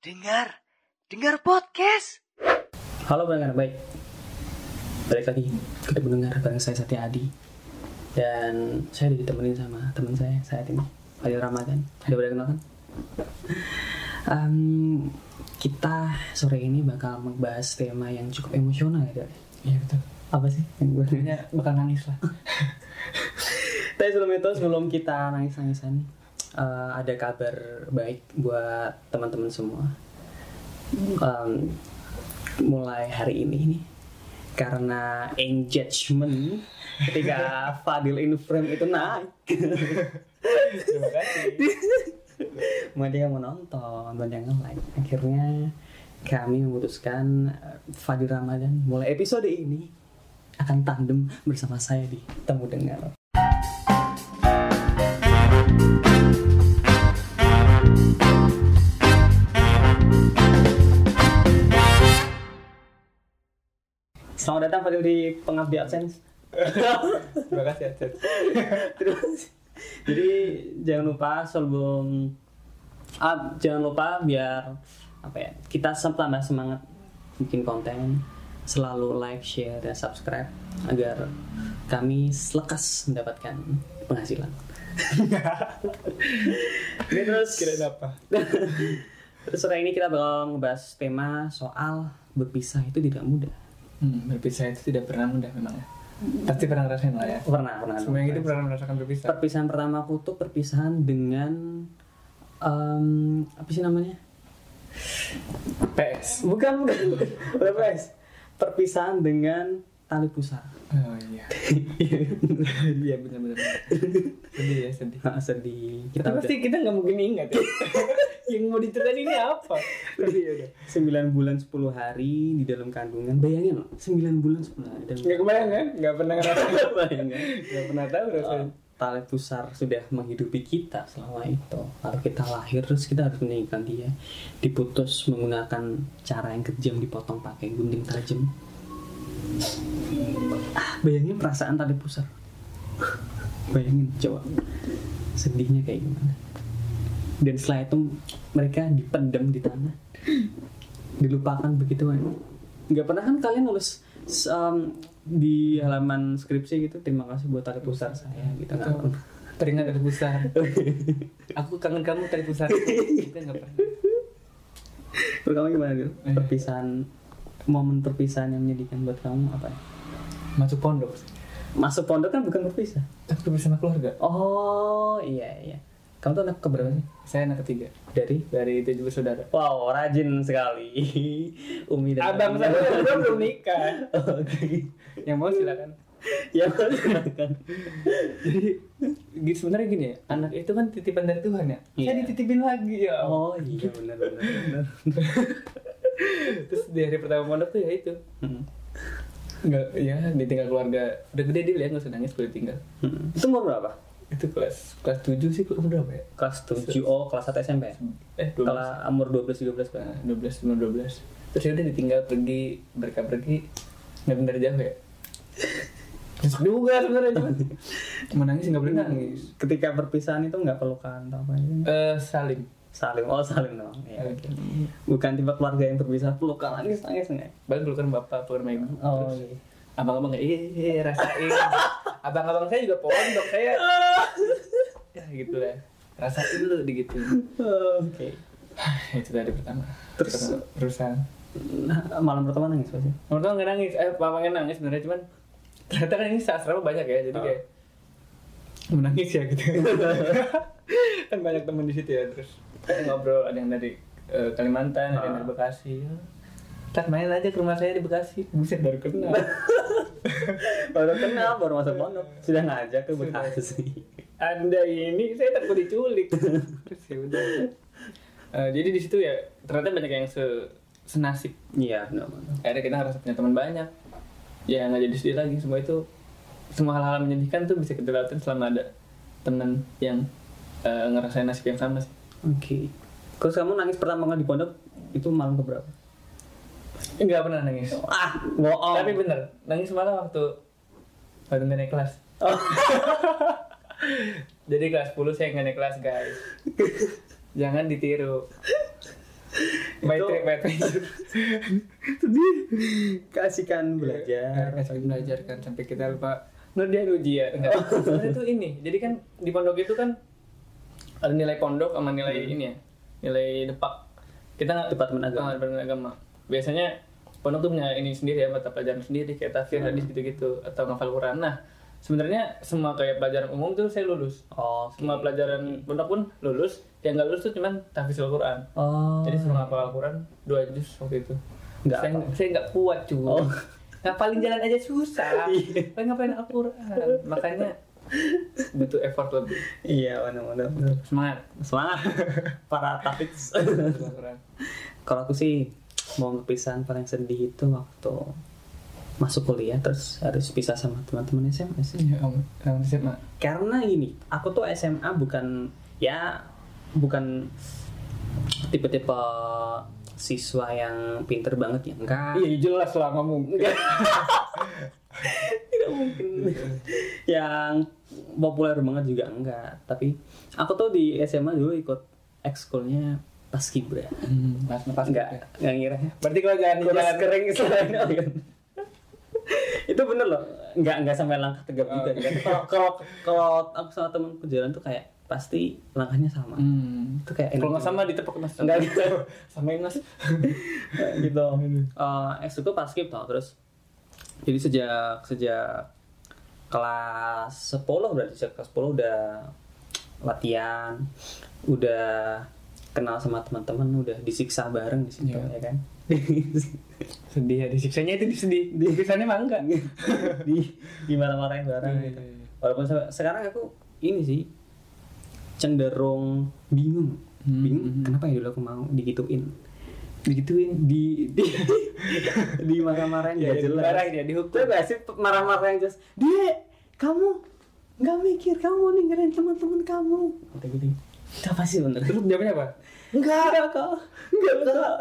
Dengar, dengar podcast. Halo pendengar baik Balik lagi kita mendengar bareng saya Satya Adi Dan saya ditemenin sama teman saya saat ini Fadil Ramadan Ada boleh kenal kan? Em, kita sore ini bakal membahas tema yang cukup emosional ya Dil? Iya betul. Apa sih? Yang gue bakal nangis lah. Tapi sebelum itu, sebelum kita nangis-nangisan eh, Ada kabar baik buat teman-teman semua Em, Mulai hari ini nih Karena engagement Ketika Fadil in frame itu naik Terima kasih. Banyak yang menonton, banyak yang like Akhirnya kami memutuskan eh, Fadil Ramadan mulai episode ini akan tandem bersama saya di Temu Dengar. Selamat datang Fadil di Pengabdi AdSense. Terima kasih. Terus jadi jangan lupa sebelum ah, jangan lupa biar apa ya kita tambah semangat bikin konten selalu like share dan subscribe agar kami lekas mendapatkan penghasilan. Ini terus Kirain apa? terus sore ini kita bakal ngebahas tema soal berpisah itu tidak mudah. Hmm, berpisah itu tidak pernah mudah memang ya. Pasti pernah ngerasain lah ya. Pernah pernah. Semua yang itu pernah merasakan berpisah. perpisahan pertama aku tuh perpisahan dengan em, apa sih namanya PS. bukan bukan bukan PS perpisahan dengan tali pusar Oh iya. Iya benar-benar. Sedih ya sedih. Nah, sedih kita pasti kita nggak mungkin ingat ya. yang mau diceritain ini apa? Tapi ya udah. 9 bulan 10 hari di dalam kandungan bayangin loh 9 bulan 10 hari dan Nggak kebayang kan? Nggak pernah ngerasain. bayangin Nggak pernah tahu rasanya. tali pusar sudah menghidupi kita selama itu lalu kita lahir terus kita harus meninggalkan dia diputus menggunakan cara yang kejam dipotong pakai gunting tajam bayangin perasaan tali pusar. Bayangin coba. Sedihnya kayak gimana? Dan setelah itu mereka dipendam di tanah. Dilupakan begitu aja nggak pernah kan kalian nulis um, di halaman skripsi gitu terima kasih buat tali pusar saya gitu. Nggak pernah. Teringat dari pusar. Aku kangen kamu tadi pusar. Kita nggak pernah. Kamu gimana gitu perpisahan momen perpisahan yang menyedihkan buat kamu apa ya? Masuk pondok. masuk pondok kan bukan berpisah Tapi bersama keluarga. oh iya iya kamu tuh anak keberapa sih Saya anak ketiga dari dari tujuh bersaudara. wow rajin sekali umi dan Abang saya belum belum nikah. Oke. Yang mau silakan. ya silakan Jadi gitu sebenarnya gini ya, anak itu kan titipan dari Tuhan ya. Iya. Saya dititipin lagi ya. oh iya benar benar benar Terus di hari pertama pondok tuh ya itu. Hmm. Enggak, ya ditinggal keluarga. Udah gede dia ya nggak usah nangis boleh tinggal. Hmm. itu umur berapa Itu kelas kelas 7 sih umur berapa ya? kelas 7 oh kelas 1 SMP Eh 12. kalau umur 12 13 kan Nah, 12 umur 12. Terus ya udah ditinggal pergi, mereka pergi nggak benar jauh ya. Terus juga sebenarnya cuman mau nangis nggak boleh nangis. ketika perpisahan itu nggak pelukan atau apa Eh saling oh saling dong ya, oke. bukan tipe keluarga yang berpisah pelukan nangis nangis nggak Balik pelukan bapak, pelukan ibu. oh Terus iya. abang-abang kayak iya, rasain. abang-abang saya juga pondok saya. ya gitu lah. Rasain lu. Oh, oke itu tadi pertama. Terus- Pertama, perusahaan. nah, malam pertama nangis pasti Menurut gue nggak nangis, eh papanya nangis sebenarnya cuman ternyata kan ini asrama banyak ya, jadi Oh. kayak menangis ya gitu. kan banyak temen di situ ya terus ngobrol ada yang dari eh, Kalimantan, ada yang dari Ah. Bekasi. Tak main aja ke rumah saya di Bekasi. Buset baru kenal. baru kenal baru masuk pondok sudah ngajak ke Sudah. Bekasi Anda ini saya takut diculik. terus ya udah. Eh, jadi di situ ya ternyata banyak yang se senasib. iya benar. Akhirnya kita harus punya teman banyak. Ya nggak jadi sedih lagi. Semua itu semua hal-hal menyedihkan tuh bisa kita lewatin selama ada teman yang eh, ngerasain nasib yang sama sih. Oke terus kamu nangis pertama kali di pondok itu malam keberapa Enggak pernah nangis. ah bohong Tapi bener, nangis malah waktu waktu naik kelas. Oh. Jadi kelas 10 saya nggak naik kelas guys. Jangan ditiru. by Itu- trip by adventure sedih keasikan belajar Kayak sambil belajar kan sampai kita lupa ngerjain ujian enggak sebenarnya itu ini jadi kan di pondok itu kan ada nilai pondok sama nilai ini ya nilai depak. Kita nggak Departemen agama. Ah, departemen agama. Biasanya pondok tuh punya ini sendiri ya mata pelajaran sendiri kayak tafsir hadis gitu-gitu atau ngafal Quran. Nah sebenarnya semua kayak pelajaran umum tuh saya lulus. Oh semua pelajaran pondok pun lulus. Yang nggak lulus tuh cuman tahfiz Al-Quran. Oh. Jadi semua ngapal Al-Quran dua juz waktu itu. Nggak saya, apa. saya nggak kuat cuy. Oh. ngapalin jalan aja susah. Iya. Ngapain Al-Quran? Makanya butuh effort lebih. Iya benar-benar. Benar. semangat. Semangat. Para Al-Quran kalau aku sih mau kepisahan paling sedih itu waktu masuk kuliah terus harus pisah sama teman-teman SMA sih. Ya om om SMA karena gini aku tuh SMA bukan ya bukan tipe-tipe siswa yang pinter banget ya. Enggak. Iya jelas lah ngomong. tidak mungkin. Yang populer banget juga enggak. Tapi aku tuh di SMA dulu ikut ekskulnya paskibra hmm, pas pas enggak enggak ngira. Berarti kalau jalan jalan kering selain itu. Bener loh. Nggak nggak sampai langkah tegap Oh, juga. kan kalau kalau kalau aku sama temenku jalan tuh kayak pasti langkahnya sama. Hmm. itu kayak kalau nggak sama ditepuk mas Enggak gitu. samain mas gitu. Uh, S itu pas skip tau. Terus jadi sejak sejak kelas 10 berarti sejak kelas 10 udah latihan udah kenal sama teman-teman udah disiksa bareng di situ Iya. ya kan sedih ya disiksanya itu disedih disiksanya mah enggak di di marah-marahin bareng Iya, gitu. iya, iya. walaupun se- sekarang aku ini sih cenderung bingung Hmm, bingung hmm. kenapa ya dulu aku mau digituin digituin di di di marah-marahin ya gak jelas. marah dia dihukum. Tuh sih marah-marah yang jelas Dia, kamu nggak mikir kamu ninggalin teman-teman kamu. Kata gitu. Itu apa sih bener? terus jawabnya apa? Enggak, enggak kok. Enggak kok.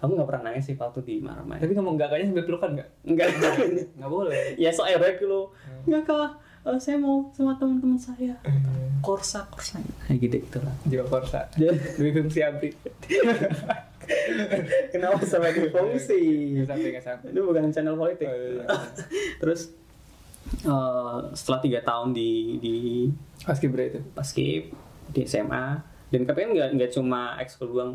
Aku gak pernah nangis sih waktu di marah-marah tapi ngomong enggak kayaknya sambil pelukan enggak Enggak nggak boleh. Ya so erek lo Enggak kak. Eh, Saya mau sama teman-teman saya. Hmm. Korsa, korsa. Kayak gitu gitu lah. Jiwa Korsa. Dia- Dwi fungsi abri Kenapa sampai di fungsi? Itu bukan channel politik. Oh, iya. Terus eh, setelah tiga tahun di di Paskibra itu? Paskib di SMA dan KPN nggak nggak cuma ekskul doang.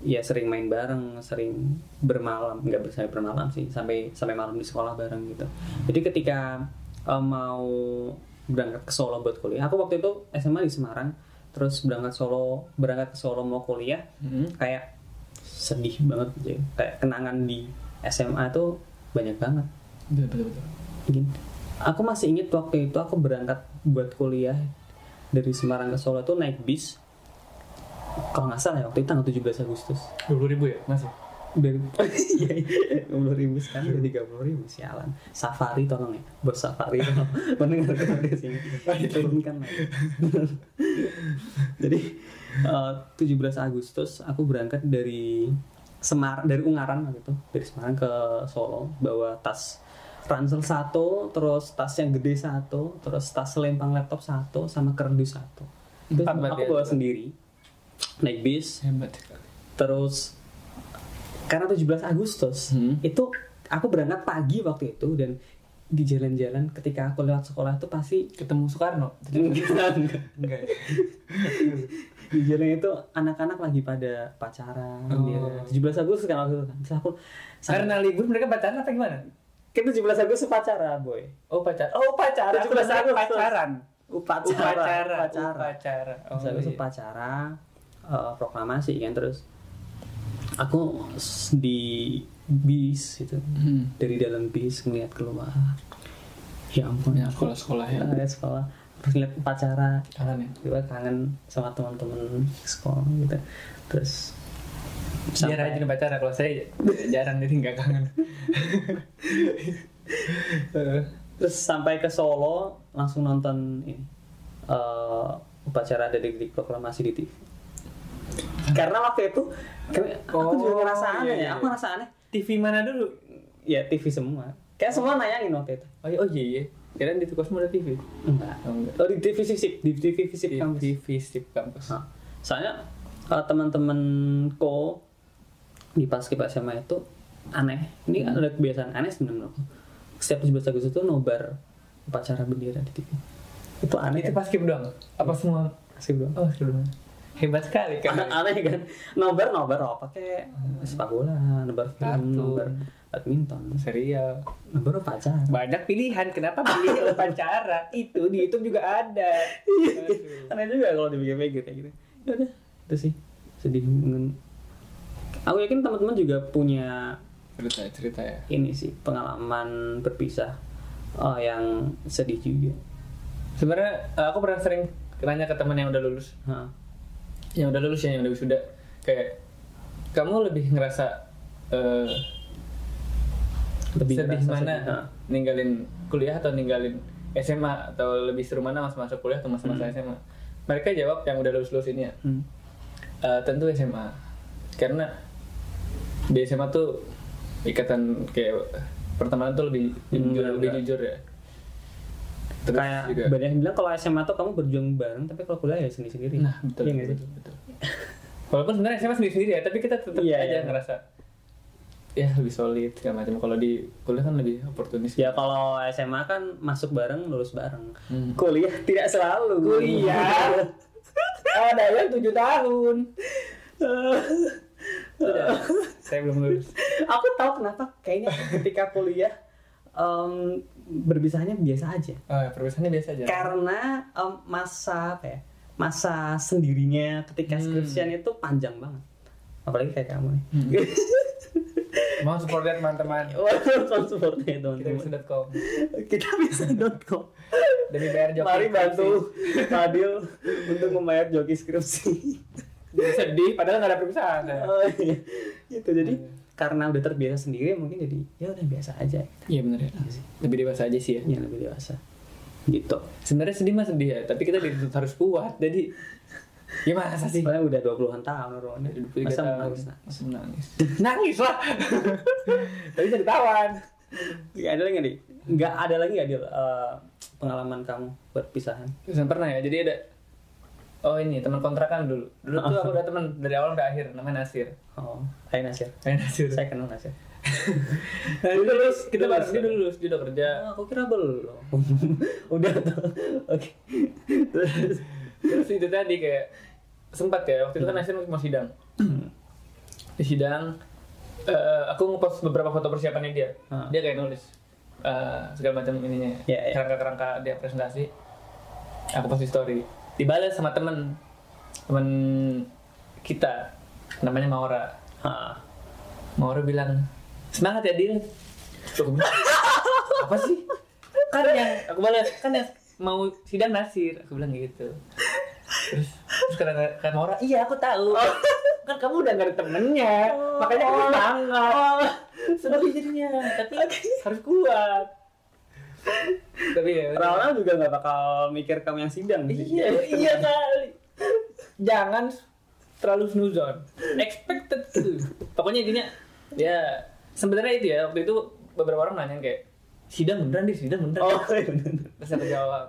Ya sering main bareng sering bermalam. Nggak bisa bermalam sih sampai sampai malam di sekolah bareng gitu. Jadi ketika eh, mau berangkat ke Solo buat kuliah aku waktu itu SMA di Semarang. Terus berangkat Solo berangkat ke Solo mau kuliah Hmm. kayak sedih banget aja kayak kenangan di SMA tuh banyak banget betul betul betul Gini. Aku masih ingat waktu itu aku berangkat buat kuliah dari Semarang ke Solo tuh naik bis. Kalau nggak salah ya waktu itu tanggal 17 Agustus. dua puluh ribu ya masih Dari iya, iya. 20 ribu sekarang udah 30 ribu sialan. Safari tolong ya, bos Safari di sini. Diturunkan lah. Jadi eh, 17 Agustus aku berangkat dari Semar dari Ungaran waktu itu dari Semarang ke Solo bawa tas ransel satu terus tas yang gede satu terus tas selempang laptop satu sama kerdus satu itu aku ya? bawa sendiri naik bis hebat terus karena 17 Agustus. Hmm. itu aku berangkat pagi waktu itu dan di jalan-jalan ketika aku lewat sekolah itu pasti ketemu Soekarno? Enggak, enggak. enggak. Di jalan itu anak-anak lagi pada pacaran Oh. dia 17 Agustus kan waktu itu kan. Terus aku karena libur mereka pacaran apa gimana? Kan 17 Agustus pacaran boy. Oh pacaran oh pacaran. 17 Aku kira Agustus. pacaran. Upacara upacara upacara. upacara. Oh, Terus habis iya. upacara eh, proklamasi kan terus aku di bis itu. Hmm. dari dalam bis ngeliat keluar ya ampun. Ya sekolah sekolah ya. Ah, sekolah. Terus lihat upacara. Kangen ya? Gue kangen sama teman-teman sekolah gitu. Terus Dia rajin pacaran kalau saya jarang jadi nggak kangen. terus sampai ke Solo langsung nonton ini. Eh, upacara detik proklamasi di TV karena waktu itu aku Oh, juga ngerasa iya, aneh iya. ya aku ngerasa aneh TV mana dulu? ya TV semua kayak semua nayangin waktu itu Oh iya, oh iya, iya. Kirain di Tukosmo ada TV. enggak Oh, enggak. oh di TV Visip di TV Visip kampus TV Stip kampus. Nah, soalnya uh, teman-temanku di paskib SMA itu aneh ini Hmm. ada kebiasaan aneh sebenarnya setiap 17 Agustus itu nobar upacara bendera di TV itu aneh Itu kan? pas skip doang. Apa semua? paskib doang Oh, doang. Hebat sekali kan. aneh kan nobar nobar apa kayak sepak bola nobar film nobar badminton Serial. nobar upacara Banyak pilihan. Kenapa pilih upacara? Itu di YouTube juga ada. Aneh juga kalau dipikir-pikir kayak gitu ya udah itu sih sedih dengan aku yakin teman-teman juga punya Cerita cerita ya. ini sih pengalaman berpisah oh, yang sedih juga Sebenarnya eh, aku pernah sering nanya ke teman yang udah lulus. Yang udah lulus ya, yang udah wisuda, kayak kamu lebih ngerasa eh, lebih sedih ngerasa mana sedih. Ninggalin kuliah atau ninggalin SMA atau lebih seru mana masa masuk kuliah atau masa-masa SMA? Mereka jawab yang udah lulus lulus ini ya, Hmm. Eh, tentu SMA, karena di SMA tuh ikatan kayak pertemanan tuh lebih Hmm, jujur, lebih enggak. jujur ya. Terus kayak juga, banyak yang bilang kalau SMA tuh kamu berjuang bareng tapi kalau kuliah ya sendiri-sendiri nah betul, Iya betul, betul, Walaupun sebenarnya SMA sendiri-sendiri ya, tapi kita tetap Iya, aja iya. ngerasa ya lebih solid segala macam. Kalau di kuliah kan lebih oportunis. ya kalau SMA kan masuk bareng lulus bareng Hmm. kuliah tidak selalu Kuliah. Ada yang tujuh tahun. Sudah, saya belum lulus. aku tahu kenapa kayaknya ketika kuliah em, berpisahnya biasa aja Oh, ya, perpisahannya biasa aja. karena em, masa apa ya masa sendirinya ketika Hmm. skripsian itu panjang banget apalagi kayak kamu nih Mau support ya teman-teman. Waduh, supportnya Kita teman-teman bisa .com demi bayar joki. mari bantu Fadil untuk membayar joki skripsi Jadi sedih, padahal nggak ada perpisahan. saya. oh, iya. gitu jadi karena udah terbiasa sendiri mungkin jadi ya udah biasa aja Iya benar ya. Lebih dewasa aja sih ya. ya lebih dewasa gitu Sebenarnya sedih mah sedih ya, tapi kita dituntut harus kuat. Jadi gimana sih? soalnya udah 20-an tahun 23 masa tahun. menangis Masa menangis. Nangis lah. Tapi jadi tawan. Nggak ada lagi nggak, Di? Nggak ada lagi nggak, Dil, eh, pengalaman kamu berpisahan? Terus pernah ya, jadi ada Oh ini teman kontrakan dulu. Dulu tuh aku udah teman dari awal sampai akhir, namanya Nasir. Oh, Hai Nasir. Kayak Nasir. Saya kenal Nasir. Nah, dulu lulus, kita lulus. dia dulu lulus, dia udah kerja. Oh, aku kira belum. udah tuh. Oke. Terus, Terus itu tadi kayak sempat ya, waktu itu kan Nasir mau sidang. Di sidang, eh, aku ngepost beberapa foto persiapannya dia. Ah. Dia kayak nulis eh, segala macam ininya, Ya, ya. kerangka-kerangka dia presentasi. Aku post di story. Dibalas sama temen, temen kita, namanya Maura. ah, Maura bilang semangat ya Dil. Apa sih? Kan yang aku balas kan yang mau sidang Nasir. Aku bilang gitu. Terus terus kata kata Maura, iya aku tahu. Kan kamu udah gak ada temennya, makanya aku semangat. Sedih jadinya, tapi harus kuat. Tapi ya. Juga nggak bakal mikir kamu yang sidang sih. Iya, iya kali. Jangan terlalu snuzon. Expected gitu. Pokoknya intinya ya sebenarnya itu ya waktu itu beberapa orang nanya kayak sidang beneran di sidang beneran. Oh, iya bener. Terus aku jawab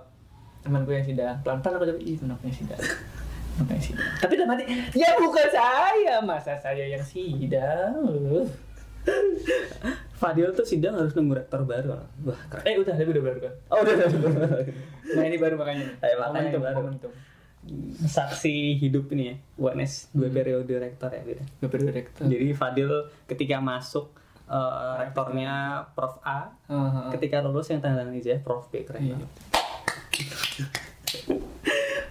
temanku yang sidang pelan-pelan aku jawab ih temanku yang sidang. Temanku yang sidang. Tapi dalam hati ya bukan saya masa saya yang sidang. Fadil tuh sidang harus nunggu rektor baru. Wah, keren. Eh udah tapi udah baru kan. Oh, udah, udah, udah. Nah ini baru makanya. Eh, makanya Momentum, baru. momentum. Saksi hidup ini ya, UNS dua periode rektor ya gitu. Gak perlu rektor. Jadi Fadil ketika masuk eh, rektornya Prof A, ah, ah. ketika lulus yang tanda tangan ijazah Prof B keren Iya.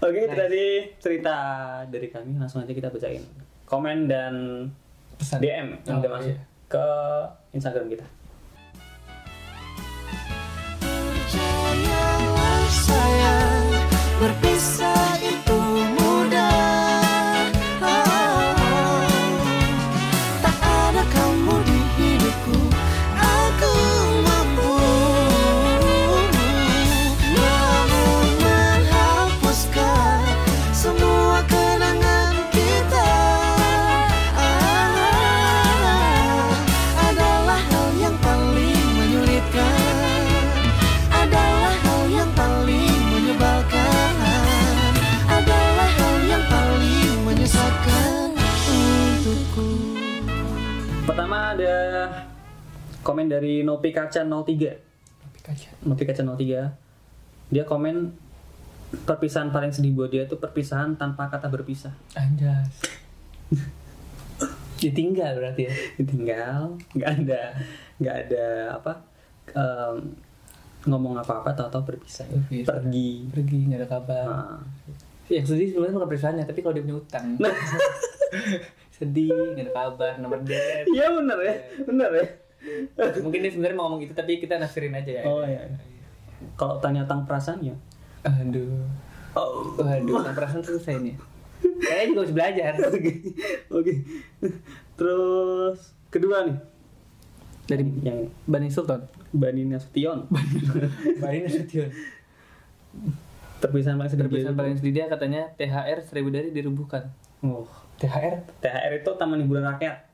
Oke, itu tadi cerita dari kami. Langsung aja kita bacain komen dan Pesan. DM yang Oh, udah masuk iya. Ke Instagram kita. Berpisah komen dari Nopi Kaca 03. Kaca. Nopi Kaca 03. Dia komen perpisahan paling sedih buat dia itu perpisahan tanpa kata berpisah. Anjas. Ditinggal berarti ya. Ditinggal, nggak ada nggak ada apa em, ngomong apa-apa tahu-tahu berpisah. Berpisah. Pergi. Pergi nggak ada kabar. Nah, Yang sedih sebenarnya bukan perisahannya, tapi kalau dia punya utang. sedih, nggak ada kabar, nomor debt. Iya bener ya, bener ya. Mungkin dia sebenarnya mau ngomong gitu, tapi kita nafsirin aja ya. Oh iya. Kalau tanya tentang perasaan ya. Aduh. Oh. Waduh, tentang perasaan susah ini. Kayaknya juga harus belajar. Oke. Oke. Terus kedua nih Dari yang Bani Sultan. Bani Nasution. Bani Nasution. Perpisahan paling sedih. Terbiasa paling sedih dia katanya THR seribu dari dirubuhkan. Oh. THR? THR itu Taman Hiburan Rakyat.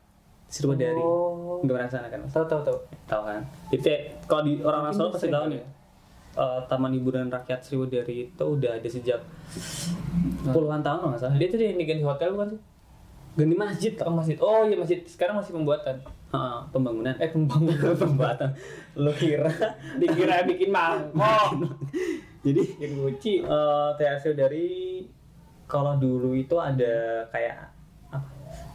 Sirwadari. Oh. Nggak merasakan Mas? Tahu tahu tahu. Tahu kan? Itu kalau di orang-orang Solo pasti tahu nih. Eh, Taman Hiburan Rakyat Sriwadari itu udah ada sejak puluhan tahun nggak salah. Dia tuh yang diganti hotel bukan sih? Ganti masjid Oh masjid. Oh iya masjid. Sekarang masih pembuatan. Heeh, pembangunan. Eh pembangunan. pembuatan. Lo kira? Dikira bikin mangkok. Jadi Bikin guci. eh THC dari kalau dulu itu ada kayak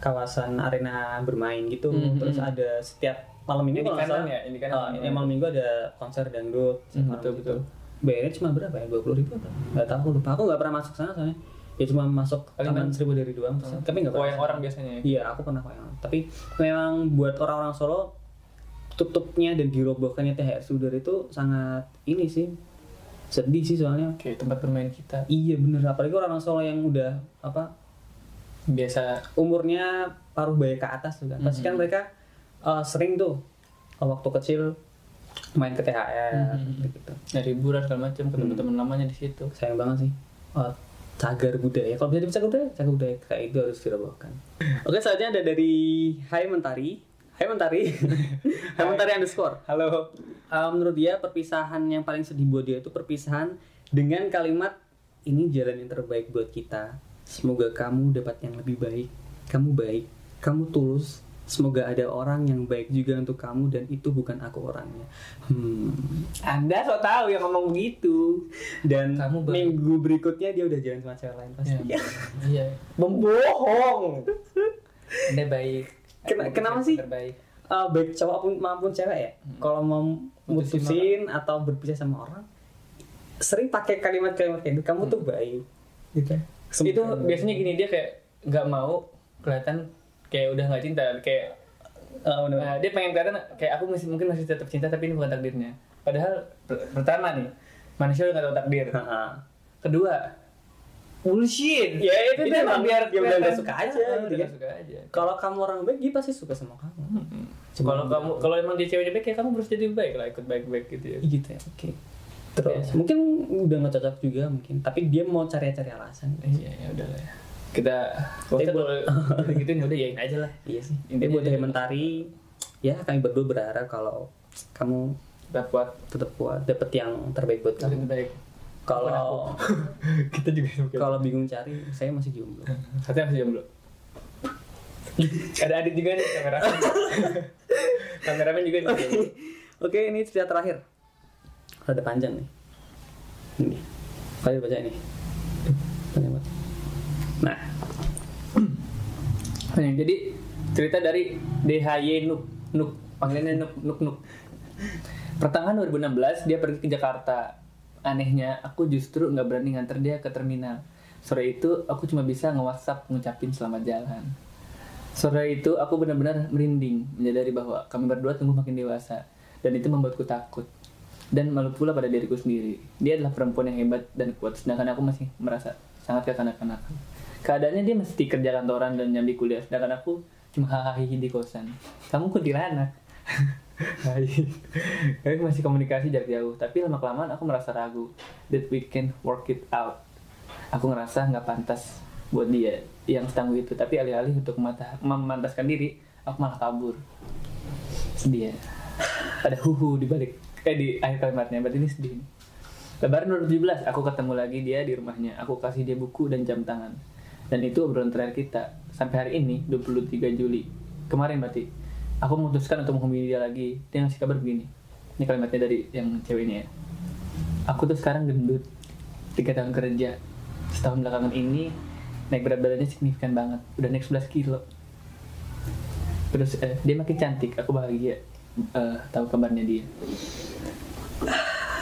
kawasan arena bermain gitu Hmm, terus hmm. ada setiap malam minggu Ini salah, ya, ini kanan. eh, yang malam minggu ada konser dangdut Hmm, malam betul, gitu. betul. bayarnya cuma berapa ya dua puluh ribu apa nggak tahu aku lupa aku nggak pernah masuk sana soalnya ya cuma masuk taman kan- seribu dari doang tapi nggak Oh pernah orang biasanya. ya? Iya, aku pernah koyang. Tapi memang buat orang-orang Solo tutupnya dan dirobohkannya THR Sudar itu sangat ini sih sedih sih soalnya. Oke tempat bermain kita. Iya bener, apalagi orang Solo yang udah apa Biasa umurnya paruh baya ke atas tuh kan. Pasti kan mereka uh, sering tuh uh, waktu kecil main ke THR gitu. nyari hiburan segala macam ketemu teman lamanya di situ. Sayang banget sih. Uh, cagar budaya. Kalau bisa dicagar budaya, cagar budaya kayak itu harus dirobohkan. Oke, selanjutnya ada dari Hai Mentari. Hai Mentari. Hai Mentari underscore. Halo. Uh, menurut dia perpisahan yang paling sedih buat dia itu perpisahan dengan kalimat ini jalan yang terbaik buat kita. Semoga kamu dapat yang lebih baik. Kamu baik, kamu tulus. Semoga ada orang yang baik juga untuk kamu dan itu bukan aku orangnya. Hmm. Anda so tahu yang ngomong begitu. Dan Kamu baik. minggu berikutnya dia udah jalan sama cewek lain pasti. Iya. Iya. Membohong. Anda baik. Kena- kenapa sih? Terbaik. Uh, baik cowok pun maupun cewek ya. Kalau mau Mutusin mutusin atau berpisah sama orang, sering pakai kalimat-kalimat kayak gitu. Kamu tuh baik. Gitu. Itu biasanya gini dia kayak nggak mau kelihatan kayak udah nggak cinta kayak Uh, nah, dia pengen kelihatan kayak aku masih mungkin masih tetap cinta tapi ini bukan takdirnya padahal per- pertama nih manusia udah nggak tahu takdir Heeh. kedua bullshit Ya, itu dia emang biar ya udah nggak suka aja, Ah, gitu kan. suka aja Kalau kamu orang baik, dia pasti suka sama kamu. kalau kamu kalau emang dia ceweknya baik ya kamu harus jadi baik lah ikut baik baik gitu ya Gitu ya. Oke. Terus Iya. mungkin udah nggak cocok juga mungkin, tapi dia mau cari-cari alasan. iya ya udah lah ya kita Tapi kita buat- gitu ya udah yain aja lah Iya sih. Intinya buat Mentari, ya kami berdua berharap kalau kamu kita kuat tetap kuat, dapet yang terbaik buat kamu. baik Kalau kita juga kalau bingung cari, saya masih jomblo. Katanya masih jomblo. Ada adit juga nih kamera. Kameramen juga nih. Oke, ini cerita terakhir. Ada panjang nih. Ini. Kalian baca ini. Panjang banget. Nah, Nah, jadi cerita dari DHY Nuk Nuk panggilannya Nuk Nuk Nuk. Pertengahan 2016 dia pergi ke Jakarta. Anehnya aku justru nggak berani nganter dia ke terminal. Sore itu aku cuma bisa nge-WhatsApp ngucapin selamat jalan. Sore itu aku benar-benar merinding menyadari bahwa kami berdua tumbuh makin dewasa dan itu membuatku takut dan malu pula pada diriku sendiri. Dia adalah perempuan yang hebat dan kuat sedangkan aku masih merasa sangat kekanak-kanakan. Keadaannya dia mesti kerja kantoran dan nyambi kuliah sedangkan aku cuma hahaha di kosan. Kamu kuntilanak. Kami masih komunikasi jarak jauh, tapi lama kelamaan aku merasa ragu that we can work it out. Aku ngerasa nggak pantas buat dia yang setangguh itu, tapi alih-alih untuk memantaskan diri, aku malah kabur. Sedih ya. Ada huhu di balik eh di akhir kalimatnya, berarti ini sedih. Lebaran 2017, aku ketemu lagi dia di rumahnya. Aku kasih dia buku dan jam tangan. Dan itu obrolan terakhir kita. Sampai hari ini, 23 Juli. Kemarin berarti. aku memutuskan untuk menghubungi dia lagi dia ngasih kabar begini ini kalimatnya dari yang cewek ini ya aku tuh sekarang gendut tiga tahun kerja setahun belakangan ini naik berat badannya signifikan banget udah naik 11 kilo terus eh, dia makin cantik aku bahagia eh, tahu kabarnya dia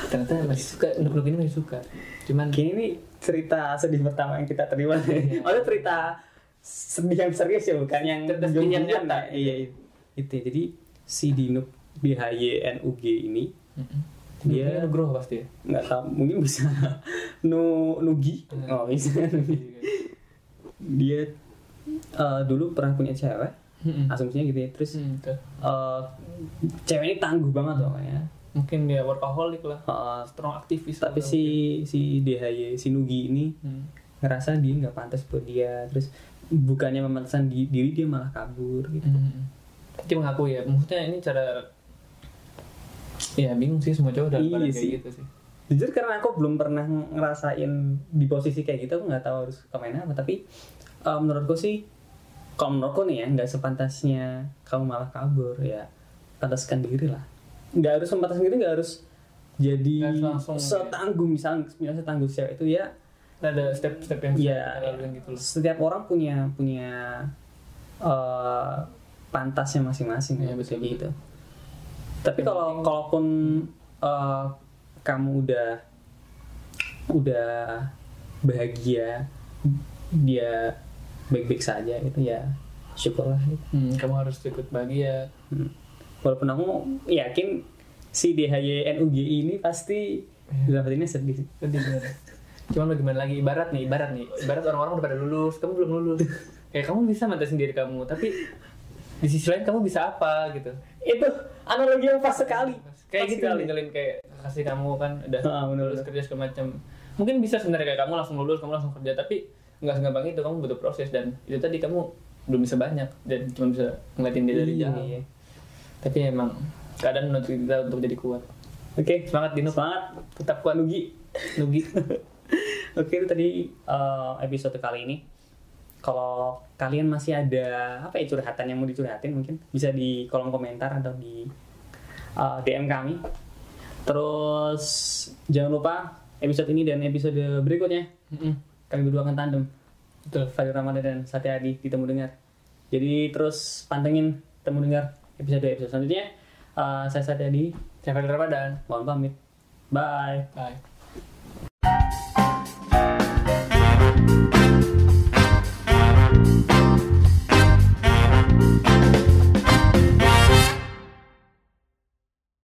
ternyata masih suka untuk ini masih suka cuman Kini ini cerita sedih pertama yang kita terima. Iya. Oh, itu cerita sedih yang serius ya, bukan yang sedih yang nyata. Iya, iya. itu. ya. Jadi si Dinuk DHYNUG ini dia Dia- Nugroho pasti ya nggak tahu mungkin bisa nu nugi Hmm. oh bisa dia eh, dulu pernah punya cewek Mm-mm. asumsinya gitu ya. Terus Hmm, tuh. eh, cewek ini tangguh banget loh ya mungkin dia workaholic lah. Eh, strong aktivis tapi si si DHY si Nugi ini Hmm. ngerasa dia nggak pantas buat dia. Terus bukannya memantaskan di- diri dia malah kabur gitu. Hmm. Dia mengaku ya, maksudnya ini cara Ya bingung sih semua cowok udah Iya kayak gitu sih. Jujur karena aku belum pernah ngerasain di posisi kayak gitu aku nggak tahu harus ke mana apa. Tapi eh, menurutku sih kalau menurutku nih ya nggak sepantasnya kamu malah kabur ya pantaskan diri lah. Nggak harus sepantaskan diri nggak harus jadi langsung, ya. setangguh misalnya misalnya setangguh cewek itu ya. Nah, Ada step-step yang ya laluin gitu loh. setiap orang punya punya eh, pantasnya masing-masing ya, betul, gitu. Tapi kalau kalaupun eh, kamu udah udah bahagia dia baik-baik saja gitu ya. Syukurlah gitu. hmm, Kamu harus ikut bahagia. Hmm. walaupun aku yakin si DHYNUG ini pasti dalam hatinya sedih Sedih Cuman bagaimana lagi, ibarat nih, ibarat nih. Ibarat orang-orang udah pada lulus, kamu belum lulus. Kayak kamu bisa mantasin diri kamu, tapi di sisi lain kamu bisa apa gitu? Itu analogi yang pas sekali. Kayak Pas gitu sekali. kayak kasih kamu kan udah Ah, lulus kerja segala macam mungkin bisa sebenarnya kayak kamu langsung lulus kamu langsung kerja tapi nggak segampang itu kamu butuh proses dan itu tadi kamu belum bisa banyak dan cuma bisa ngeliatin dia dari Iya, jauh iya. tapi emang keadaan menuntut kita untuk jadi kuat oke semangat Dino semangat tetap kuat Nugi Nugi Oke itu tadi eh, episode kali ini. Kalau kalian masih ada apa ya curhatan yang mau dicurhatin mungkin bisa di kolom komentar atau di eh, DM kami. Terus jangan lupa episode ini dan episode berikutnya. Kami berdua akan tandem. betul Fadil Ramadan dan Satya Adi di Temu Dengar. Jadi terus pantengin Temu Dengar episode-episode selanjutnya. Eh, saya Satya Adi, saya Fadil Ramadan mohon pamit. Bye. bye